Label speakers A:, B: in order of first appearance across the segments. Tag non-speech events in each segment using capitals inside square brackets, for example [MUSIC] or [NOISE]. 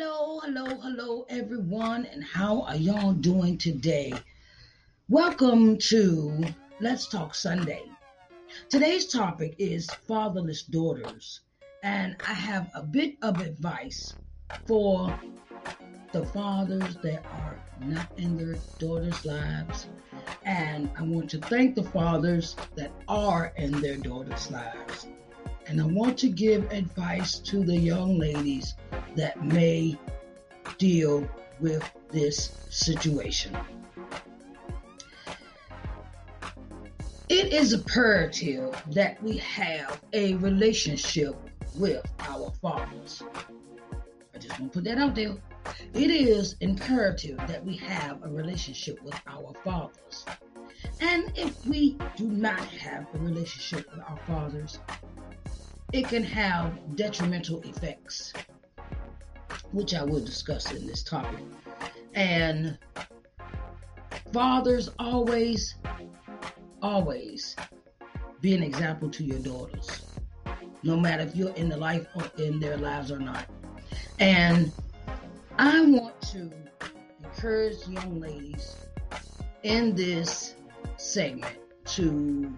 A: Hello, hello, hello, everyone, and how are y'all doing today? Welcome to Let's Talk Sunday. Today's topic is fatherless daughters, and I have a bit of advice for the fathers that are not in their daughters' lives. And I want to thank the fathers that are in their daughters' lives. And I want to give advice to the young ladies that may deal with this situation. It is imperative that we have a relationship with our fathers. I just want to put that out there. It is imperative that we have a relationship with our fathers. And if we do not have a relationship with our fathers, it can have detrimental effects, which I will discuss in this topic. And fathers always, always be an example to your daughters, no matter if you're in the life or in their lives or not. And I want to encourage young ladies in this segment to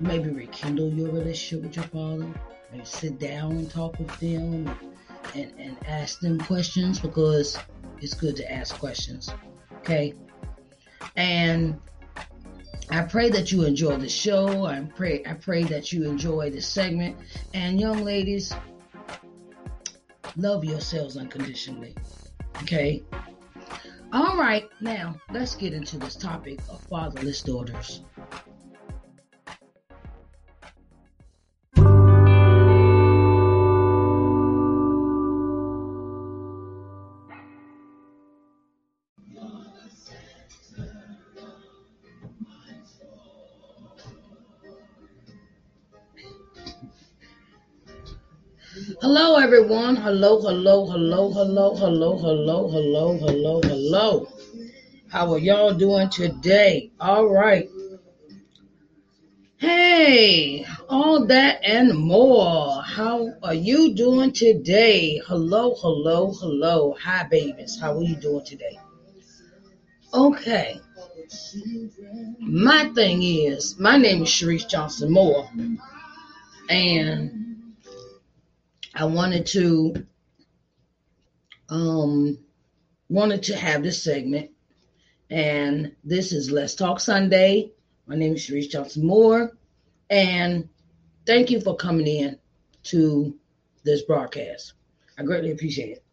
A: maybe rekindle your relationship with your father, maybe sit down and talk with them and, and ask them questions because it's good to ask questions. Okay. And I pray that you enjoy the show. I pray I pray that you enjoy the segment. And young ladies, love yourselves unconditionally. Okay. All right, now let's get into this topic of fatherless daughters. Everyone. Hello, hello, hello, hello, hello, hello, hello, hello, hello. How are y'all doing today? All right. Hey, all that and more. How are you doing today? Hello, hello, hello. Hi, babies. How are you doing today? Okay. My thing is, my name is Sharice Johnson Moore, and I wanted to um wanted to have this segment, and this is Let's Talk Sunday. My name is Sharice Johnson Moore, and thank you for coming in to this broadcast. I greatly appreciate it.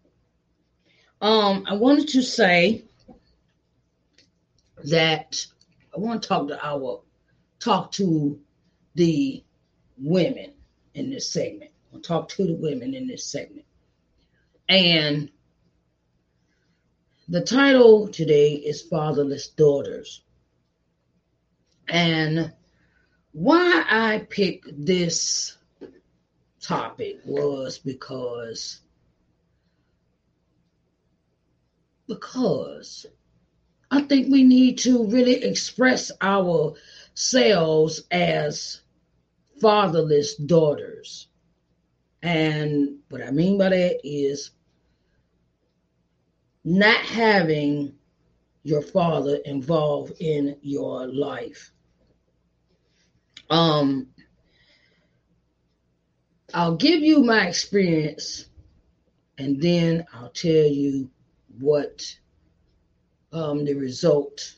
A: Um, I wanted to say that I want to talk to our talk to the women in this segment. I'll talk to the women in this segment. And the title today is Fatherless Daughters. And why I picked this topic was because because I think we need to really express ourselves as fatherless daughters. And what I mean by that is not having your father involved in your life. Um, I'll give you my experience and then I'll tell you what um, the result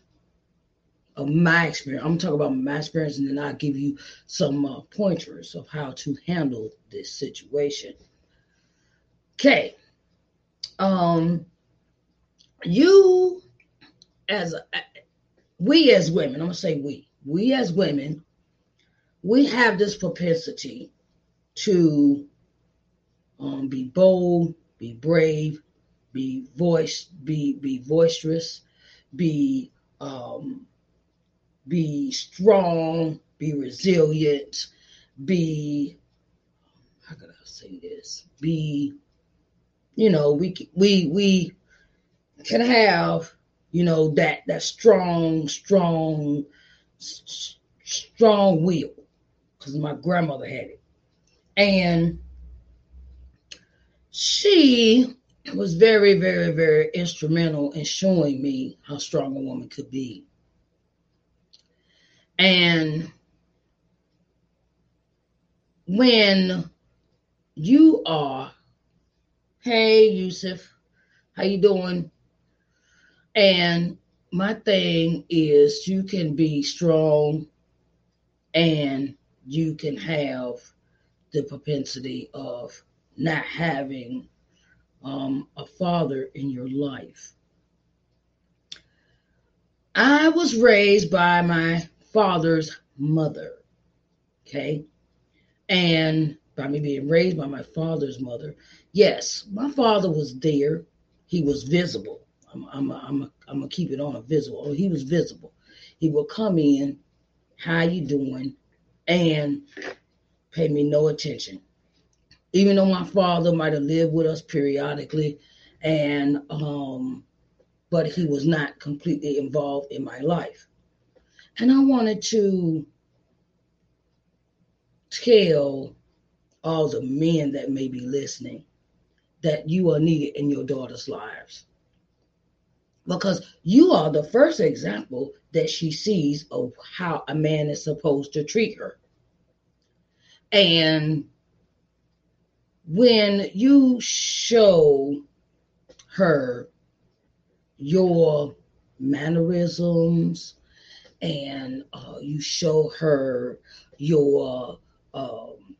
A: of my experience. I'm talking about my experience, and then I'll give you some uh, pointers of how to handle this situation. Okay. Um, you as a, we as women, I'm gonna say we, we as women, we have this propensity to um, be bold, be brave, be voice, be be boisterous, be um, be strong, be resilient, be how could I say this? Be you know, we we we can have you know that that strong strong strong will because my grandmother had it and she was very, very, very instrumental in showing me how strong a woman could be. And when you are, hey Yusuf, how you doing? And my thing is you can be strong and you can have the propensity of not having um, a father in your life. I was raised by my father's mother, okay? And by me being raised by my father's mother, yes, my father was there. He was visible. I'm, I'm, I'm, I'm gonna keep it on a visible. Oh, he was visible. He would come in, how you doing, and pay me no attention even though my father might have lived with us periodically and um but he was not completely involved in my life and i wanted to tell all the men that may be listening that you are needed in your daughter's lives. Because you are the first example that she sees of how a man is supposed to treat her. And when you show her your mannerisms and uh, you show her your um,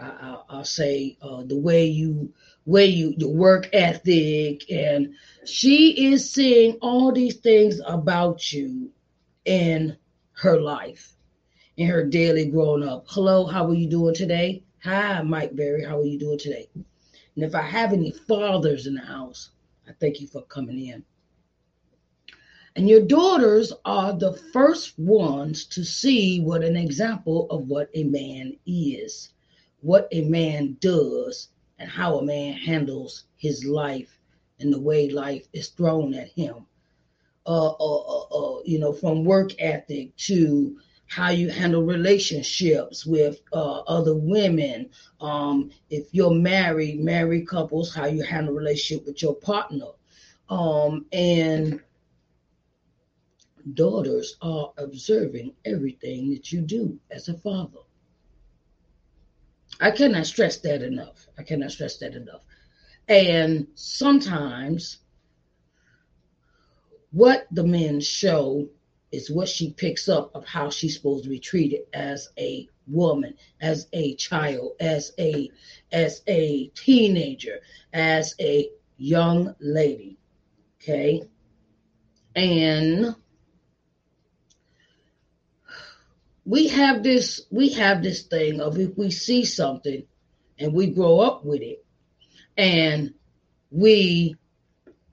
A: I, will say uh, the way you way you your work ethic and she is seeing all these things about you in her life in her daily growing up hello how are you doing today Hi, Mike Berry. How are you doing today? And if I have any fathers in the house, I thank you for coming in. And your daughters are the first ones to see what an example of what a man is, what a man does, and how a man handles his life and the way life is thrown at him. Uh, uh, uh, uh you know, from work ethic to how you handle relationships with uh, other women. Um, if you're married, married couples, how you handle relationship with your partner. Um, and daughters are observing everything that you do as a father. I cannot stress that enough. I cannot stress that enough. And sometimes what the men show is what she picks up of how she's supposed to be treated as a woman as a child as a as a teenager as a young lady okay and we have this we have this thing of if we see something and we grow up with it and we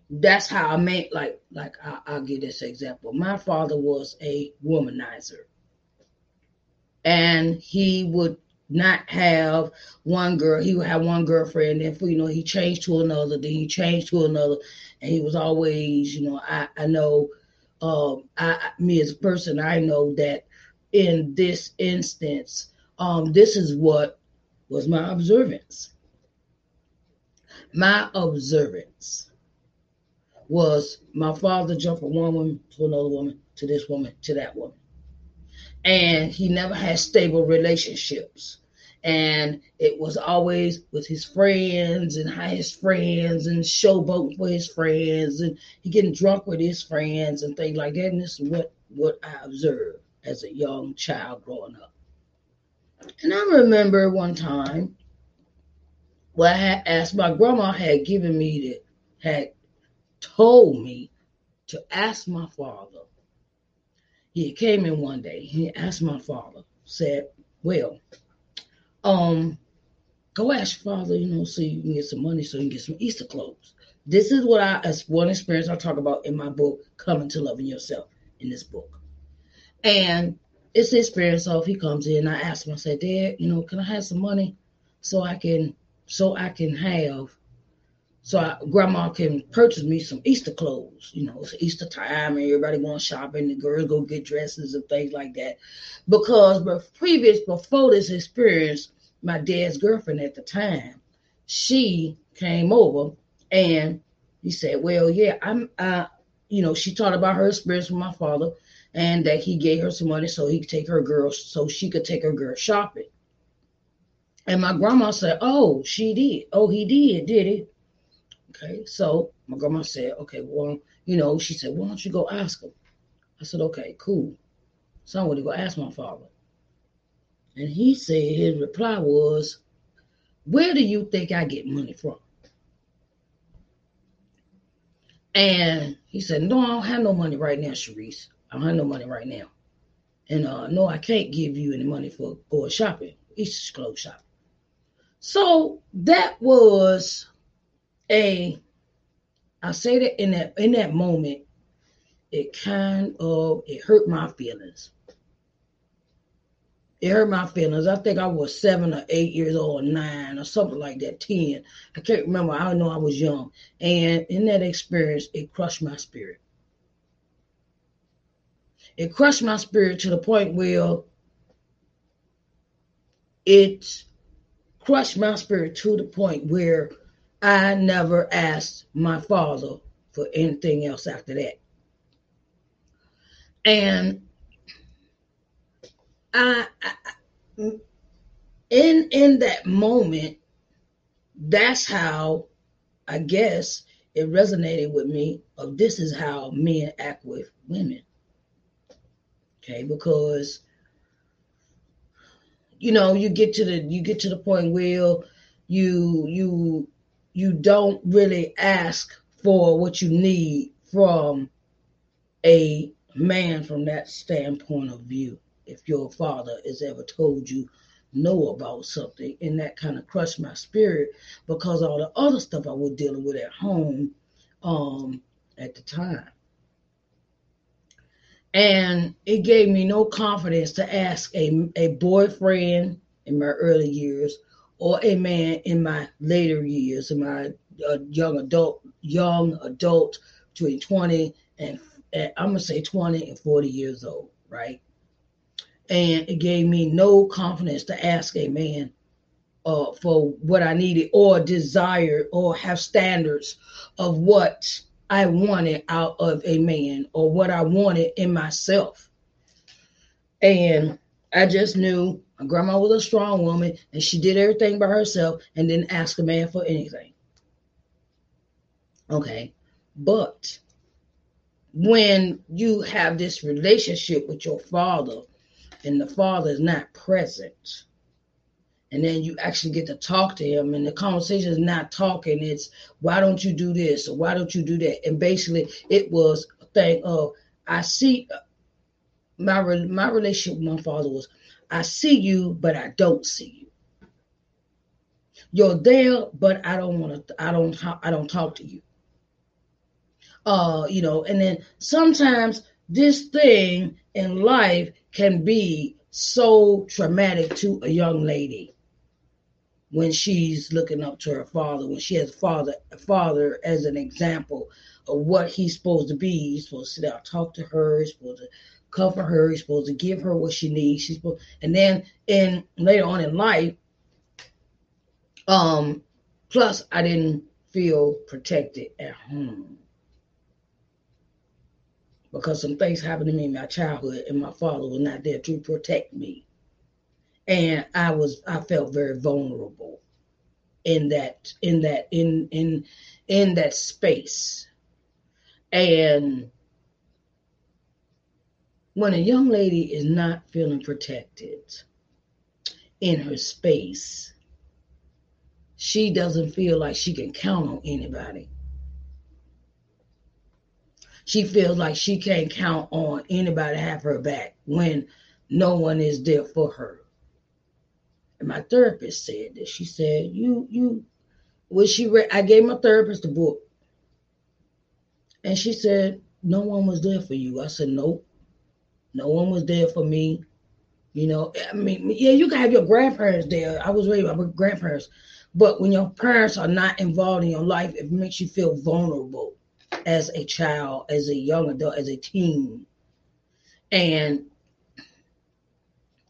A: that's how I made like like I, I'll give this example. My father was a womanizer, and he would not have one girl. He would have one girlfriend, and you know he changed to another. Then he changed to another, and he was always, you know, I I know, um, I me as a person, I know that in this instance, um, this is what was my observance. My observance was my father jumped from one woman to another woman to this woman to that woman. And he never had stable relationships. And it was always with his friends and how his friends and showboat for his friends and he getting drunk with his friends and things like that. And this is what, what I observed as a young child growing up. And I remember one time where I had asked my grandma had given me the had told me to ask my father. He came in one day. He asked my father, said, Well, um, go ask father, you know, so you can get some money so you can get some Easter clothes. This is what I, as one experience I talk about in my book, Coming to Loving Yourself, in this book. And it's the experience of he comes in, I ask him, I said, Dad, you know, can I have some money so I can so I can have so I, grandma can purchase me some Easter clothes. You know, it's Easter time and everybody going shopping. The girls go get dresses and things like that. Because but previous before this experience, my dad's girlfriend at the time she came over and he said, Well, yeah, I'm uh, you know, she talked about her experience with my father and that he gave her some money so he could take her girl so she could take her girl shopping. And my grandma said, Oh, she did. Oh, he did, did he? Okay, so my grandma said, Okay, well, you know, she said, Why don't you go ask him? I said, Okay, cool. So I'm going to go ask my father. And he said, His reply was, Where do you think I get money from? And he said, No, I don't have no money right now, Sharice. I don't have no money right now. And uh, no, I can't give you any money for going shopping. East clothes shop. So that was a I say that in that in that moment, it kind of it hurt my feelings. It hurt my feelings. I think I was seven or eight years old, nine or something like that, ten. I can't remember. I know I was young, and in that experience, it crushed my spirit. It crushed my spirit to the point where it crushed my spirit to the point where I never asked my father for anything else after that. And I, I in in that moment, that's how I guess it resonated with me of this is how men act with women. Okay, because you know you get to the you get to the point where you you you don't really ask for what you need from a man from that standpoint of view. If your father has ever told you know about something and that kind of crushed my spirit because all the other stuff i was dealing with at home um at the time and it gave me no confidence to ask a, a boyfriend in my early years or a man in my later years, in my uh, young adult, young adult between 20 and, and I'm gonna say 20 and 40 years old, right? And it gave me no confidence to ask a man uh, for what I needed or desired or have standards of what I wanted out of a man or what I wanted in myself. And I just knew my grandma was a strong woman and she did everything by herself and didn't ask a man for anything. Okay. But when you have this relationship with your father and the father is not present, and then you actually get to talk to him and the conversation is not talking it's why don't you do this? Or why don't you do that? And basically it was a thing of i see my my relationship with my father was i see you but i don't see you. You're there but i don't want to i don't i don't talk to you. Uh you know and then sometimes this thing in life can be so traumatic to a young lady when she's looking up to her father, when she has father father as an example of what he's supposed to be. He's supposed to sit down, talk to her, he's supposed to comfort her, he's supposed to give her what she needs. She's supposed, and then in later on in life, um, plus I didn't feel protected at home. Because some things happened to me in my childhood and my father was not there to protect me and I was I felt very vulnerable in that in that in in in that space. And when a young lady is not feeling protected in her space, she doesn't feel like she can count on anybody. She feels like she can't count on anybody to have her back when no one is there for her. And my therapist said that. She said, "You, you." When she read, I gave my therapist the book, and she said, "No one was there for you." I said, "Nope, no one was there for me." You know, I mean, yeah, you can have your grandparents there. I was raised by my grandparents, but when your parents are not involved in your life, it makes you feel vulnerable as a child, as a young adult, as a teen. And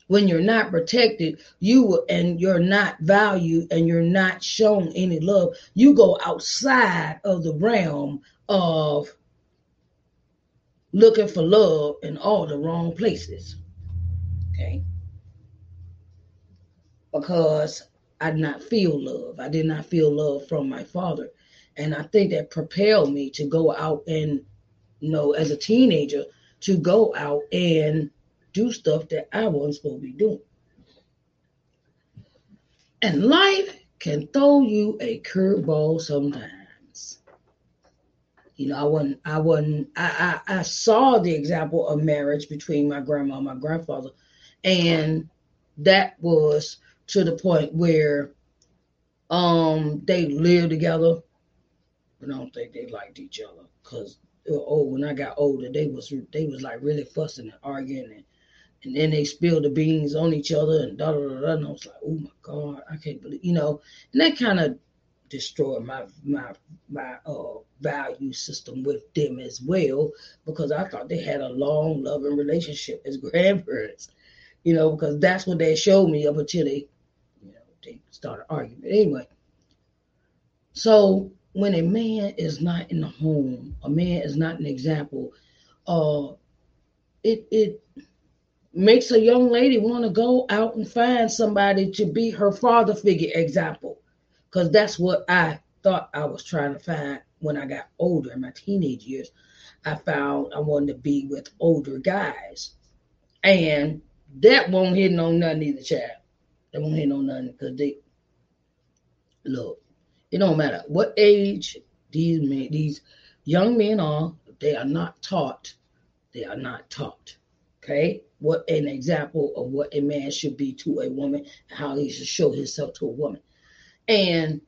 A: when you're not protected, you and you're not valued and you're not shown any love, you go outside of the realm of looking for love in all the wrong places. Okay. Because I did not feel love. I did not feel love from my father. And I think that propelled me to go out and, you know, as a teenager, to go out and do stuff that I wasn't supposed to be doing. And life can throw you a curveball sometimes. You know, I wasn't, I wasn't, I, I, I saw the example of marriage between my grandma and my grandfather, and that was to the point where um they lived together, but I don't think they liked each other because oh, when I got older, they was they was like really fussing and arguing and and then they spilled the beans on each other and da da da. And I was like, oh my god, I can't believe, you know, and that kind of destroyed my my my uh value system with them as well because I thought they had a long loving relationship as [LAUGHS] grandparents, you know, because that's what they showed me up until they, you know, they started arguing. Anyway, so when a man is not in the home, a man is not an example, uh, it it makes a young lady want to go out and find somebody to be her father figure example. Because that's what I thought I was trying to find when I got older in my teenage years. I found I wanted to be with older guys. And that won't hit on nothing either, child. That won't hit on nothing because they look, it don't matter what age these men, these young men are, they are not taught. They are not taught. Okay what an example of what a man should be to a woman, how he should show himself to a woman. And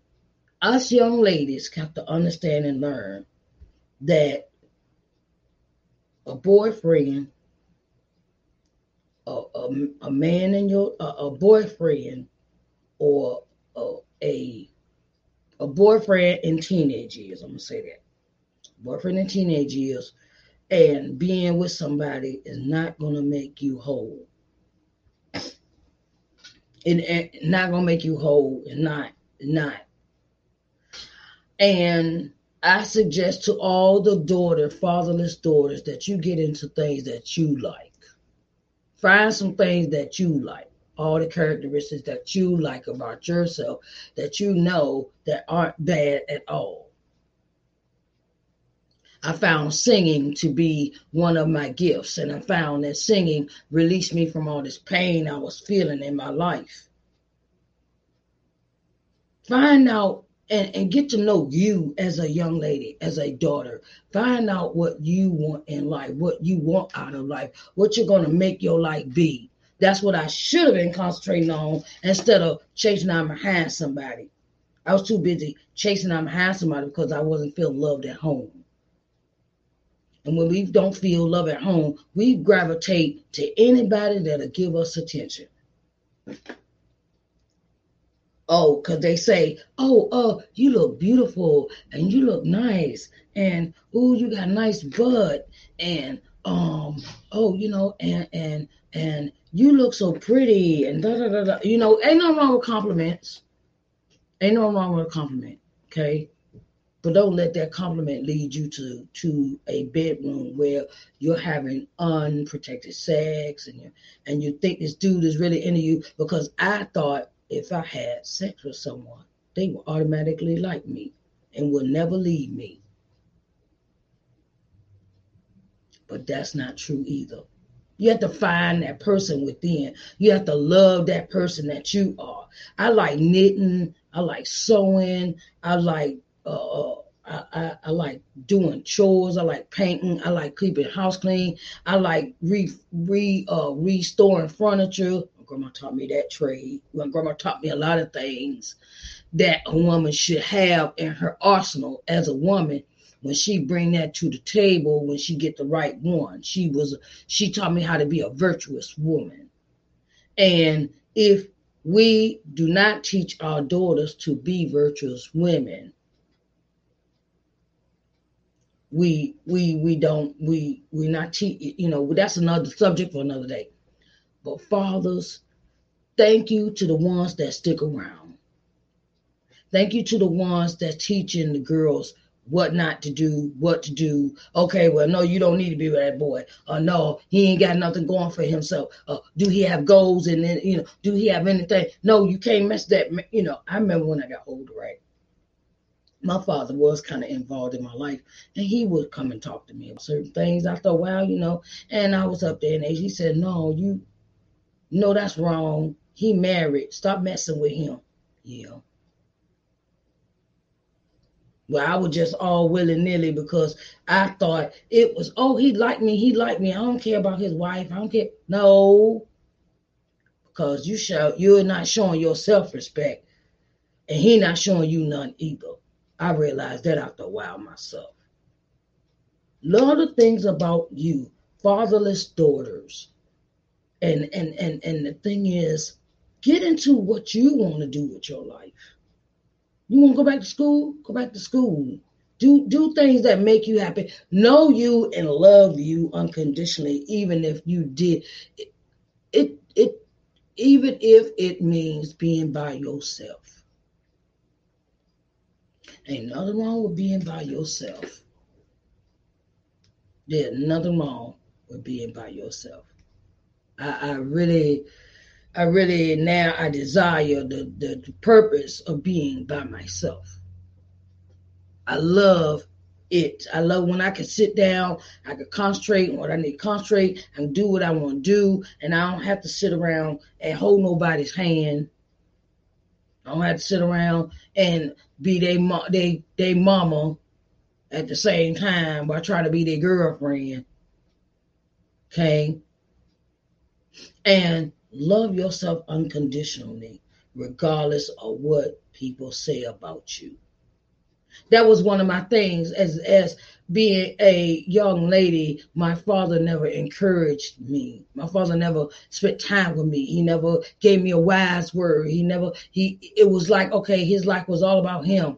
A: us young ladies have to understand and learn that a boyfriend, a, a, a man in your a, a boyfriend, or a, a a boyfriend in teenage years. I'm gonna say that boyfriend in teenage years and being with somebody is not going to make you whole. It, not going to make you whole, and not, not. And I suggest to all the daughter, fatherless daughters, that you get into things that you like. Find some things that you like, all the characteristics that you like about yourself that you know that aren't bad at all I found singing to be one of my gifts, and I found that singing released me from all this pain I was feeling in my life. Find out and, and get to know you as a young lady, as a daughter. Find out what you want in life, what you want out of life, what you're going to make your life be. That's what I should have been concentrating on instead of chasing out behind somebody. I was too busy chasing out behind somebody because I wasn't feeling loved at home. And when we don't feel love at home, we gravitate to anybody that'll give us attention. Oh, because they say, oh, oh, you look beautiful and you look nice. And oh, you got a nice butt. And um, oh, you know, and and and you look so pretty and da da da da. You know, ain't no wrong with compliments. Ain't no wrong with a compliment. Okay. But don't let that compliment lead you to to a bedroom where you're having unprotected sex and you and you think this dude is really into you because I thought if I had sex with someone, they would automatically like me and would never leave me. But that's not true either. You have to find that person within. You have to love that person that you are. I like knitting. I like sewing. I like uh, I, I, I, like doing chores. I like painting. I like keeping house clean. I like re re uh, restoring furniture. My grandma taught me that trade. My grandma taught me a lot of things that a woman should have in her arsenal as a woman when she bring that to the table when she get the right one she was she taught me how to be a virtuous woman and if we do not teach our daughters to be virtuous women we we we don't we we not te- you know that's another subject for another day But fathers, thank you to the ones that stick around. Thank you to the ones that teaching the girls what not to do, what to do. Okay, well, no, you don't need to be with that boy. Or no, he ain't got nothing going for himself. Uh, do he have goals and then you know, do he have anything? No, you can't mess that. You know, I remember when I got older, right? My father was kind of involved in my life, and he would come and talk to me about certain things. I thought, well, you know, and I was up there in age. He said, "No, you, no, that's wrong. He married. Stop messing with him." Yeah. Well, I was just all willy nilly because I thought it was, oh, he liked me, he liked me. I don't care about his wife. I don't care. No, because you show you're not showing your self respect, and he not showing you none either. I realized that after a while myself. Lot of things about you, fatherless daughters, and and and and the thing is, get into what you want to do with your life. You want to go back to school? Go back to school. Do do things that make you happy. Know you and love you unconditionally, even if you did it. It, it even if it means being by yourself. Ain't nothing wrong with being by yourself. There's nothing wrong with being by yourself. I, I really I really now I desire the, the, the purpose of being by myself. I love it. I love when I can sit down, I can concentrate on what I need to concentrate and do what I want to do, and I don't have to sit around and hold nobody's hand. I don't have to sit around and be they they they mama at the same time while trying to be their girlfriend. Okay. And love yourself unconditionally, regardless of what people say about you. That was one of my things as as being a young lady. My father never encouraged me. My father never spent time with me. He never gave me a wise word. He never he. It was like okay, his life was all about him.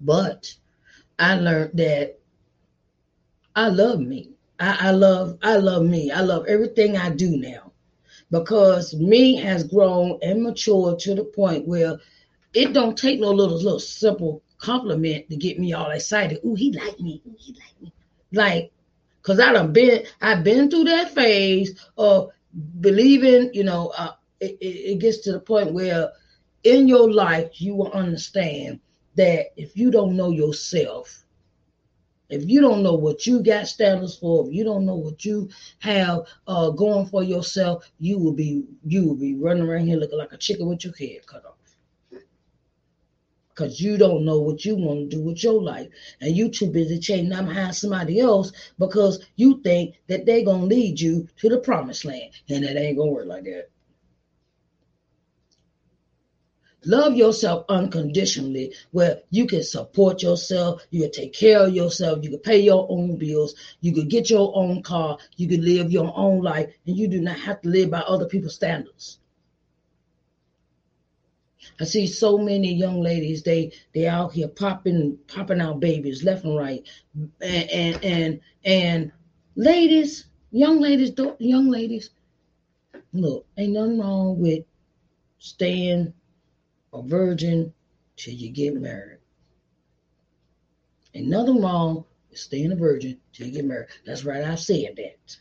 A: But I learned that I love me. I, I love I love me. I love everything I do now because me has grown and matured to the point where it don't take no little little simple compliment to get me all excited. Ooh, he like me. Ooh, he like me. Like, cause I done been I've been through that phase of believing. You know, uh, it, it, it gets to the point where in your life you will understand that if you don't know yourself if you don't know what you got standards for, if you don't know what you have uh, going for yourself, you will be you will be running around here looking like a chicken with your head cut off. Cause you don't know what you want to do with your life, and you too busy chasing down behind somebody else because you think that they're gonna lead you to the promised land, and it ain't gonna work like that. Love yourself unconditionally, where you can support yourself, you can take care of yourself, you can pay your own bills, you can get your own car, you can live your own life, and you do not have to live by other people's standards. I see so many young ladies, they they out here popping popping out babies left and right. And and and, and ladies, young ladies, young ladies, look, ain't nothing wrong with staying a virgin till you get married. Ain't nothing wrong with staying a virgin till you get married. That's right, I said that.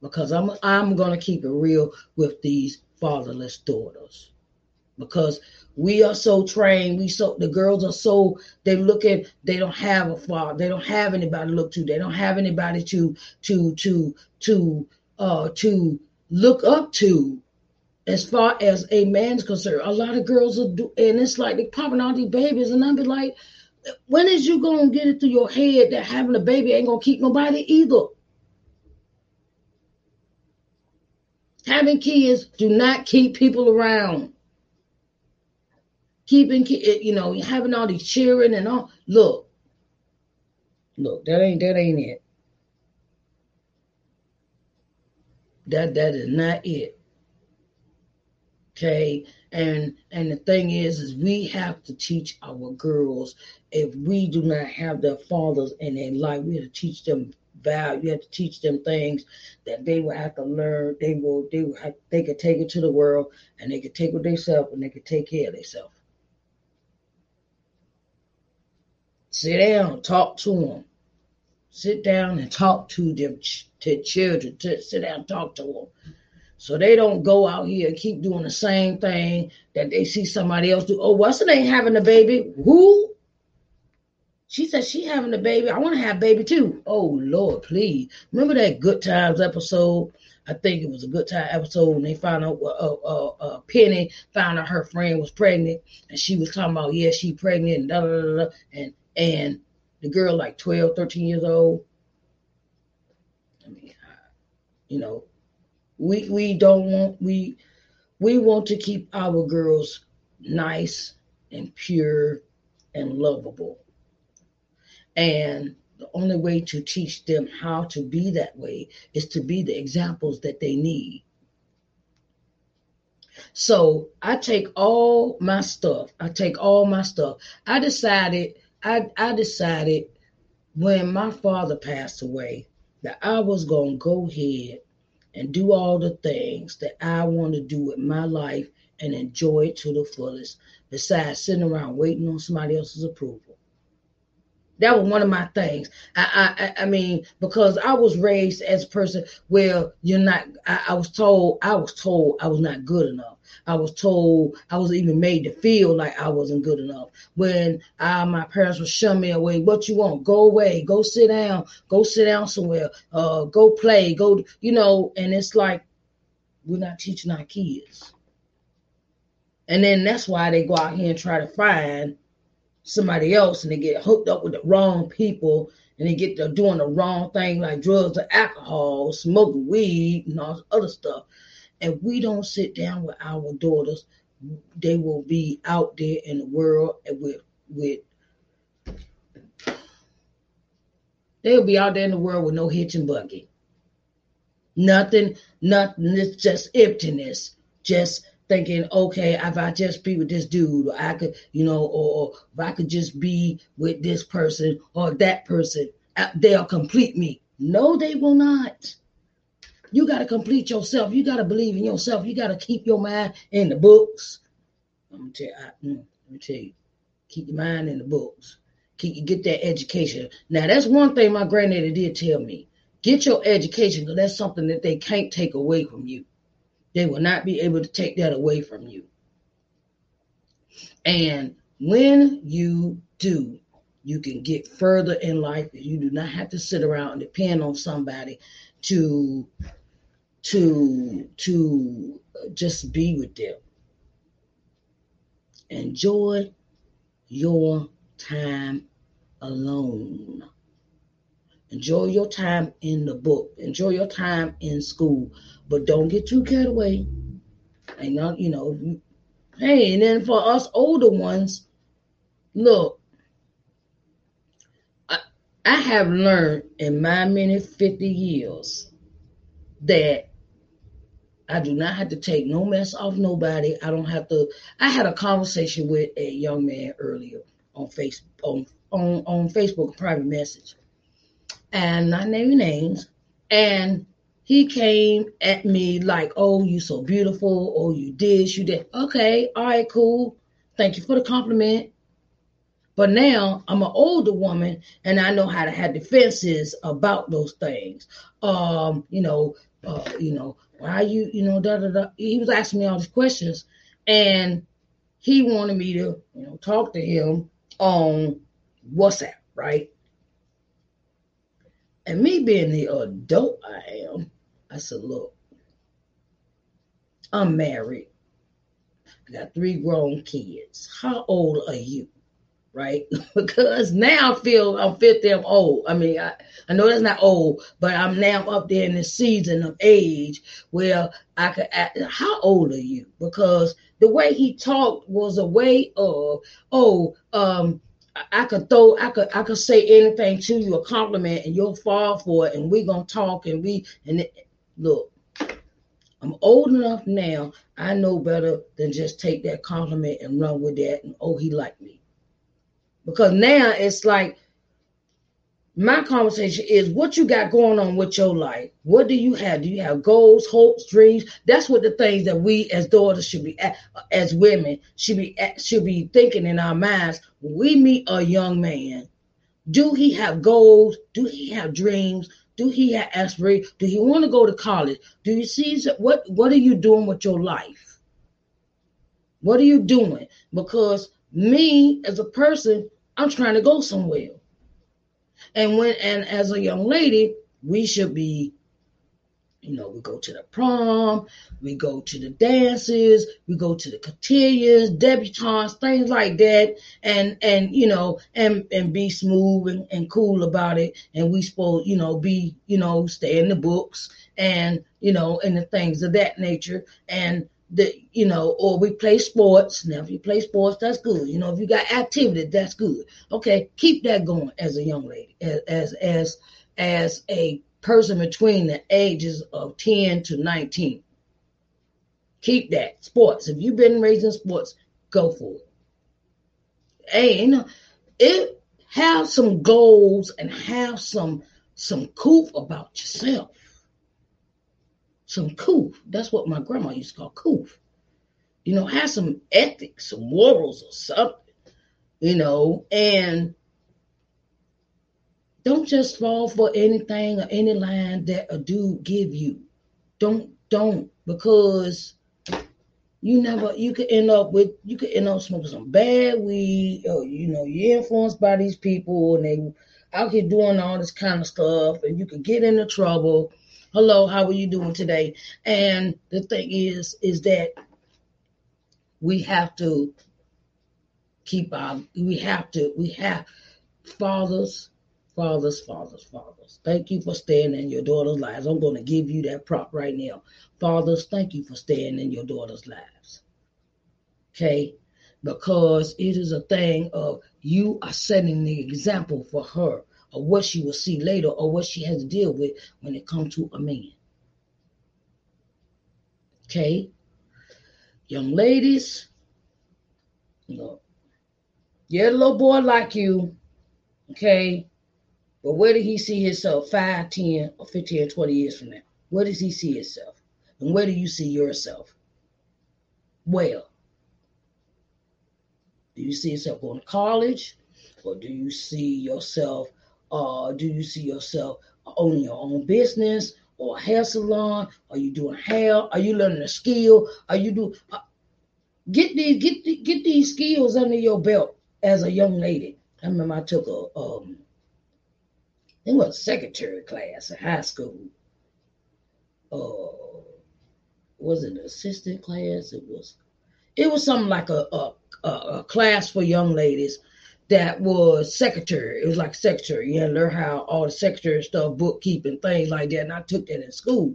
A: Because I'm I'm gonna keep it real with these fatherless daughters. Because we are so trained, we so the girls are so they look at they don't have a father, they don't have anybody to look to, they don't have anybody to to to to uh to look up to as far as a man's concerned. A lot of girls are do, and it's like they popping all these babies, and I'm be like, when is you gonna get it through your head that having a baby ain't gonna keep nobody either? Having kids do not keep people around. Keeping, you know, having all these cheering and all. Look, look, that ain't that ain't it. That that is not it. Okay. And and the thing is, is we have to teach our girls if we do not have their fathers in their life, we have to teach them value. You have to teach them things that they will have to learn. They will they will have, they could take it to the world and they could take it themselves and they could take care of themselves. Sit down, talk to them. Sit down and talk to them, to children. To sit down, talk to them. So they don't go out here and keep doing the same thing that they see somebody else do. Oh, what's name having a baby? Who? She said she having a baby. I want to have baby too. Oh Lord, please. Remember that Good Times episode? I think it was a Good Time episode, and they found out uh, uh, uh, Penny found out her friend was pregnant, and she was talking about yeah, she pregnant, and da da da, da and and the girl like 12, 13 years old. I mean, you know, we we don't want we we want to keep our girls nice and pure and lovable. And the only way to teach them how to be that way is to be the examples that they need. So I take all my stuff. I take all my stuff. I decided, I, I decided when my father passed away that I was going to go ahead and do all the things that I want to do with my life and enjoy it to the fullest, besides sitting around waiting on somebody else's approval. That was one of my things. I, I, I mean, because I was raised as a person where you're not. I, I was told. I was told I was not good enough. I was told I was even made to feel like I wasn't good enough. When I, my parents would shun me away, what you want? Go away. Go sit down. Go sit down somewhere. Uh, go play. Go. You know. And it's like we're not teaching our kids. And then that's why they go out here and try to find somebody else and they get hooked up with the wrong people and they get to doing the wrong thing like drugs or alcohol, smoking weed, and all other stuff. And we don't sit down with our daughters, they will be out there in the world with with they'll be out there in the world with no hitch and buggy. Nothing, nothing, it's just emptiness, just thinking, okay, if I just be with this dude, or I could, you know, or if I could just be with this person or that person, uh, they'll complete me. No, they will not. You got to complete yourself. You got to believe in yourself. You got to keep your mind in the books. I'm gonna tell I, mm, tell you, keep your mind in the books. Keep you get that education. Now that's one thing my granddaddy did tell me. Get your education because that's something that they can't take away from you. They will not be able to take that away from you. And when you do, you can get further in life. You do not have to sit around and depend on somebody to to to just be with them. Enjoy your time alone. Enjoy your time in the book. Enjoy your time in school. But don't get too carried away. And not, you know, hey, and then for us older ones, look, I, I have learned in my many 50 years that I do not have to take no mess off nobody. I don't have to. I had a conversation with a young man earlier on Facebook on on, on Facebook, private message and not naming names. And he came at me like, oh, you so beautiful. Oh, you did, you did. Okay, all right, cool. Thank you for the compliment. But now I'm an older woman and I know how to have defenses about those things. Um, you know, uh, you know, why you, you know, da da da. He was asking me all these questions and he wanted me to, you know, talk to him on WhatsApp, right? And me being the adult I am, I said, look, I'm married. I got three grown kids. How old are you? Right? [LAUGHS] because now I feel I'm 50, I'm old. I mean, I, I know that's not old, but I'm now up there in the season of age where I could ask, how old are you? Because the way he talked was a way of, oh, um, I could throw, I could, I could say anything to you, a compliment, and you'll fall for it, and we're gonna talk, and we, and it, look, I'm old enough now. I know better than just take that compliment and run with that, and oh, he liked me, because now it's like my conversation is what you got going on with your life. What do you have? Do you have goals, hopes, dreams? That's what the things that we as daughters should be, as women, should be should be thinking in our minds. We meet a young man, do he have goals? Do he have dreams? Do he have aspirations? Do he want to go to college? Do you see what what are you doing with your life? What are you doing? Because me as a person, I'm trying to go somewhere. And when and as a young lady, we should be, you know, we go to the prom, we go to the dances, we go to the cotillions, debutantes, things like that, and and you know, and and be smooth and, and cool about it. And we supposed, you know, be, you know, stay in the books and you know, and the things of that nature. And you know, or we play sports. Now, if you play sports, that's good. You know, if you got activity, that's good. Okay, keep that going as a young lady, as as as, a person between the ages of 10 to 19. Keep that. Sports. If you've been raised in sports, go for it. Know, it have some goals and have some some coof about yourself some coof. That's what my grandma used to call coof. You know, have some ethics, some morals or something, you know, and don't just fall for anything or any line that a dude give you. Don't don't because you never you could end up with you could end up smoking some bad weed or you know you're influenced by these people and they out here doing all this kind of stuff and you could get into trouble hello, how are you doing today? And the thing is, is that we have to keep our, we have to, we have fathers, fathers, fathers, fathers. Thank you for staying in your daughter's lives. I'm going to give you that prop right now. Fathers, thank you for staying in your daughter's lives. Okay? Because it is a thing of you are setting the example for her or what she will see later or what she has to deal with when it comes to a man. Okay? Young ladies, you know, yeah, a little boy like you, okay? But where did he see himself 5, 10, or 15, or 20 years from now? Where does he see himself? And where do you see yourself? Well, do you see yourself going to college? Or do you see yourself uh, do you see yourself owning your own business or a hair salon? Are you doing hair? Are you learning a skill? Are you do uh, get these get get these skills under your belt as a young lady? I remember I took a um, it was a secretary class in high school. Uh, was it an assistant class? It was, it was something like a, a, a class for young ladies that was secretary. It was like secretary. You had to learn how all the secretary stuff, bookkeeping, things like that. And I took that in school.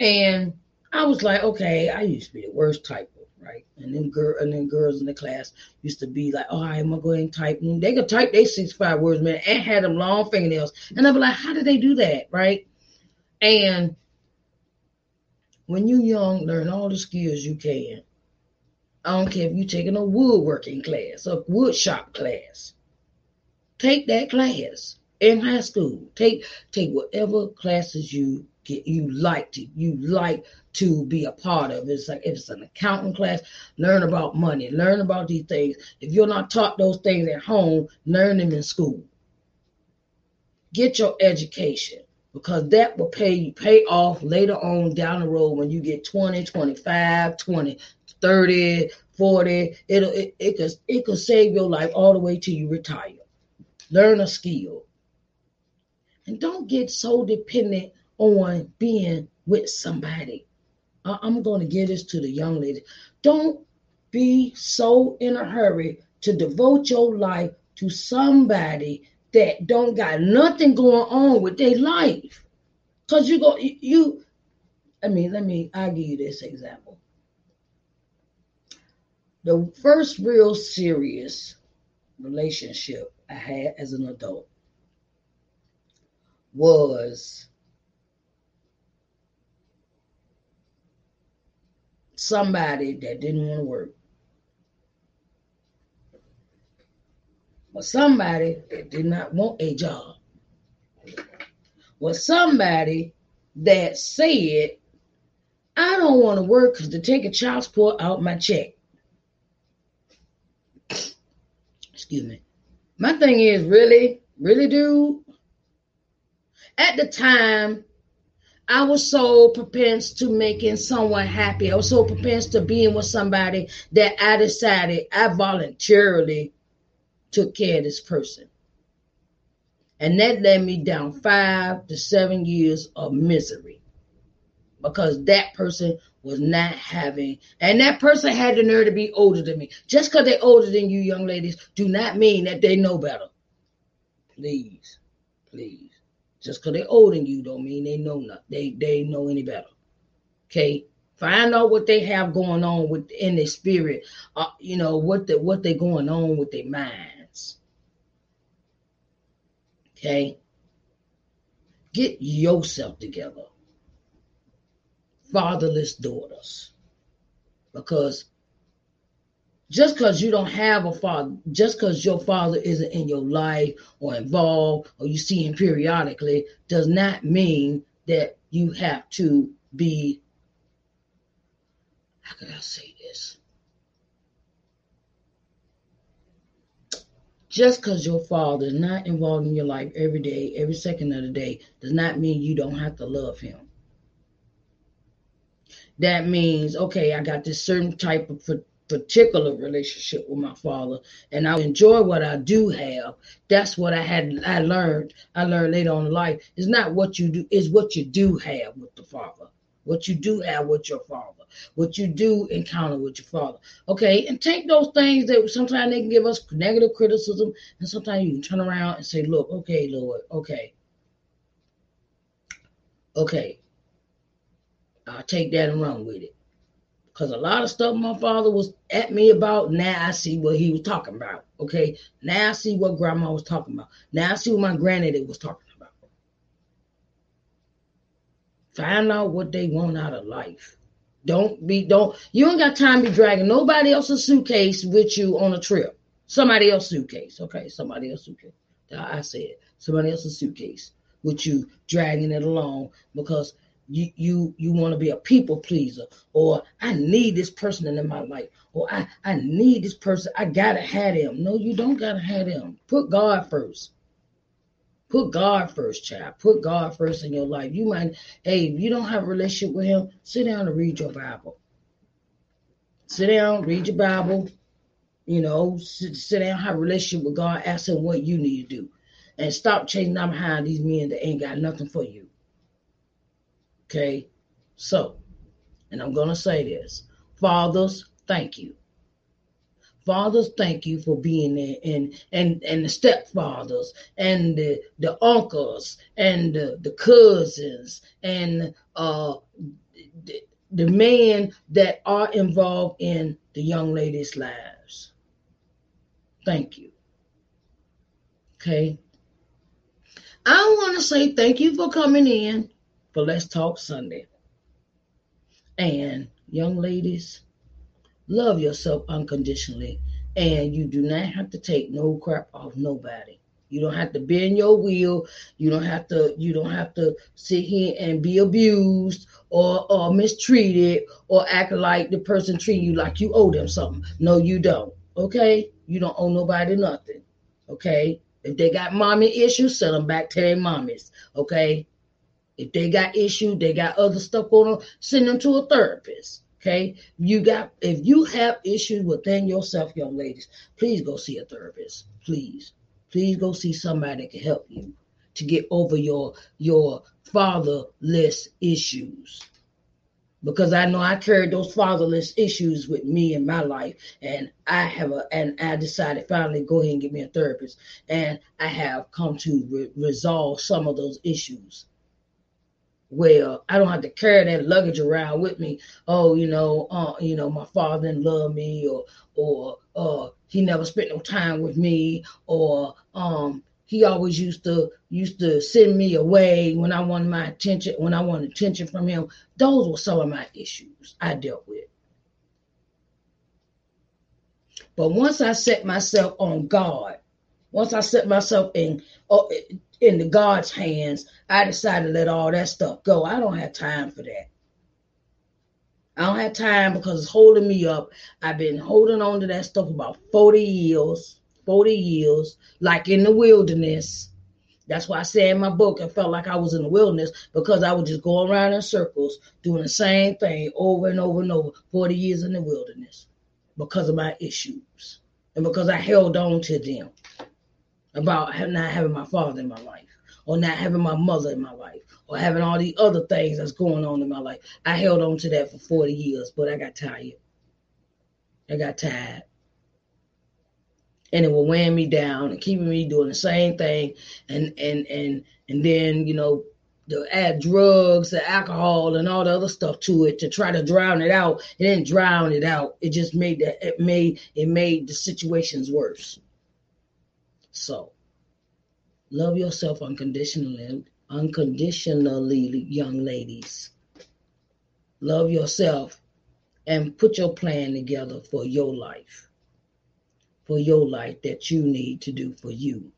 A: And I was like, okay, I used to be the worst typer, right? And then girl and then girls in the class used to be like, oh, I'm gonna go ahead and type. And they could type they six five words, man, and had them long fingernails. And I'd be like, how did they do that? Right. And when you young, learn all the skills you can I don't care if you're taking a woodworking class, a wood shop class. Take that class in high school. Take take whatever classes you get you like to you like to be a part of. It's like if it's an accounting class, learn about money, learn about these things. If you're not taught those things at home, learn them in school. Get your education because that will pay you pay off later on down the road when you get 20, 25, 20, 30, 40. It'll it, it could it could save your life all the way till you retire. Learn a skill. And don't get so dependent on being with somebody. I'm going to give this to the young lady. Don't be so in a hurry to devote your life to somebody that don't got nothing going on with their life. Cause you go you I mean, let me I'll give you this example the first real serious relationship I had as an adult was somebody that didn't want to work. Or somebody that did not want a job. was somebody that said, I don't want to work because to take a child support out my check. Excuse me. My thing is, really, really, dude, at the time, I was so propensed to making someone happy. I was so propensed to being with somebody that I decided I voluntarily took care of this person. And that led me down five to seven years of misery because that person was not having, and that person had the nerve to be older than me. Just because they're older than you, young ladies, do not mean that they know better. Please, please. Just because they're older than you don't mean they know not they they know any better. Okay, find out what they have going on with in their spirit. Uh, you know what the what they're going on with their minds. Okay? Get yourself together. Fatherless daughters. Because just because you don't have a father, just because your father isn't in your life or involved or you see him periodically, does not mean that you have to be, how can I say this? just because your father is not involved in your life every day, every second of the day, does not mean you don't have to love him. That means, okay, I got this certain type of particular relationship with my father, and I enjoy what I do have. That's what I had. I learned. I learned later on in life. It's not what you do; it's what you do have with the father. What you do have with your father what you do encounter with your father. Okay, and take those things that sometimes they can give us negative criticism, and sometimes you can turn around and say, Look, okay, Lord, okay. Okay. I'll take that and run with it. Because a lot of stuff my father was at me about, now I see what he was talking about. Okay. Now I see what grandma was talking about. Now I see what my granddaddy was talking about. Find out what they want out of life. Don't be don't you don't got time to be dragging nobody else's suitcase with you on a trip. Somebody else's suitcase. Okay, somebody else's suitcase. I said somebody else's suitcase with you dragging it along because you you you want to be a people pleaser or I need this person in my life or I I need this person I gotta have them. No, you don't gotta have them. Put God first. Put God first, child. Put God first in your life. You might, hey, if you don't have a relationship with Him, sit down and read your Bible. Sit down, read your Bible. You know, sit, sit down, have a relationship with God. Ask Him what you need to do, and stop chasing down behind these men that ain't got nothing for you. Okay, so, and I'm gonna say this, fathers, thank you. Fathers, thank you for being there, and and and the stepfathers, and the, the uncles, and the, the cousins, and uh, the, the men that are involved in the young ladies' lives. Thank you. Okay. I want to say thank you for coming in for Let's Talk Sunday. And young ladies, Love yourself unconditionally. And you do not have to take no crap off nobody. You don't have to bend your wheel. You don't have to. You don't have to sit here and be abused or, or mistreated or act like the person treat you like you owe them something. No, you don't. Okay, you don't owe nobody nothing. Okay, if they got mommy issues, send them back to their mommies. Okay, if they got issues, they got other stuff going on, send them to a therapist. Okay, you got if you have issues within yourself, young ladies, please go see a therapist. Please, please go see somebody that can help you to get over your your fatherless issues. Because I know I carried those fatherless issues with me in my life, and I have a and I decided finally go ahead and get me a therapist, and I have come to re- resolve some of those issues well. I don't have to carry that luggage around with me. Oh, you know, uh, you know, my father didn't love me, or or uh, he never spent no time with me, or um, he always used to used to send me away when I wanted my attention, when I wanted attention from him. Those were some of my issues I dealt with. But once I set myself on God, once I set myself in, oh, into God's hands, I decided to let all that stuff go. I don't have time for that. I don't have time because it's holding me up. I've been holding on to that stuff about 40 years, 40 years, like in the wilderness. That's why I say in my book, I felt like I was in the wilderness because I would just go around in circles doing the same thing over and over and over, 40 years in the wilderness because of my issues and because I held on to them about not having my father in my life or not having my mother in my life or having all the other things that's going on in my life. I held on to that for 40 years, but I got tired. I got tired. And it was weighing me down and keeping me doing the same thing and and and and then, you know, to add drugs, the alcohol, and all the other stuff to it to try to drown it out. It didn't drown it out. It just made that it made it made the situations worse. So love yourself unconditionally, unconditionally, young ladies. Love yourself and put your plan together for your life. For your life that you need to do for you,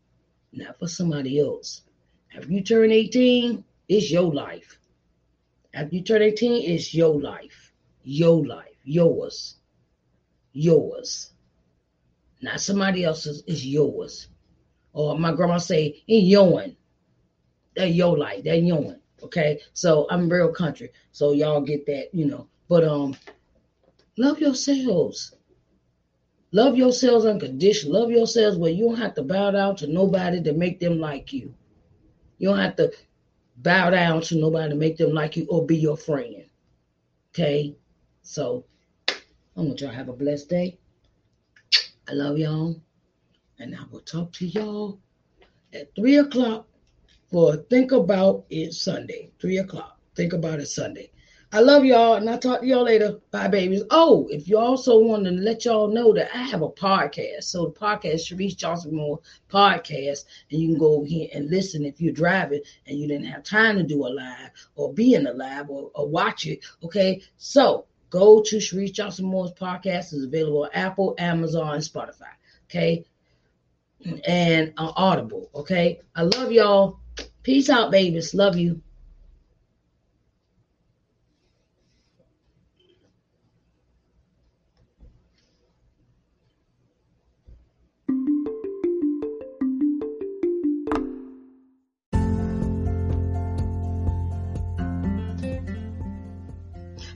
A: not for somebody else. After you turn 18, it's your life. After you turn 18, it's your life. Your life. Yours. Yours. Not somebody else's, it's yours. Or my grandma say, ain't yoin. That your life. That yoin. Okay. So I'm real country. So y'all get that, you know. But um love yourselves. Love yourselves unconditional. Love yourselves where you don't have to bow down to nobody to make them like you. You don't have to bow down to nobody to make them like you or be your friend. Okay? So I want y'all have a blessed day. I love y'all. And I will talk to y'all at three o'clock for Think About It Sunday. Three o'clock. Think about it Sunday. I love y'all, and I'll talk to y'all later. Bye, babies. Oh, if you also want to let y'all know that I have a podcast. So the podcast, Sharice Johnson Moore podcast, and you can go here and listen if you're driving and you didn't have time to do a live or be in a live or, or watch it. Okay, so go to Sharice Johnson Moore's podcast. It's available on Apple, Amazon, Spotify. Okay, and uh, Audible. Okay, I love y'all. Peace out, babies. Love you.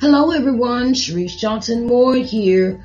A: Hello, everyone. Sharice Johnson Moore here,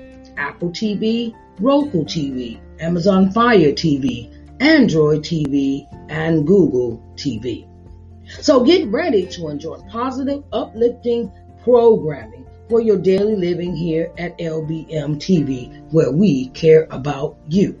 A: Apple TV, Roku TV, Amazon Fire TV, Android TV, and Google TV. So get ready to enjoy positive, uplifting programming for your daily living here at LBM TV, where we care about you.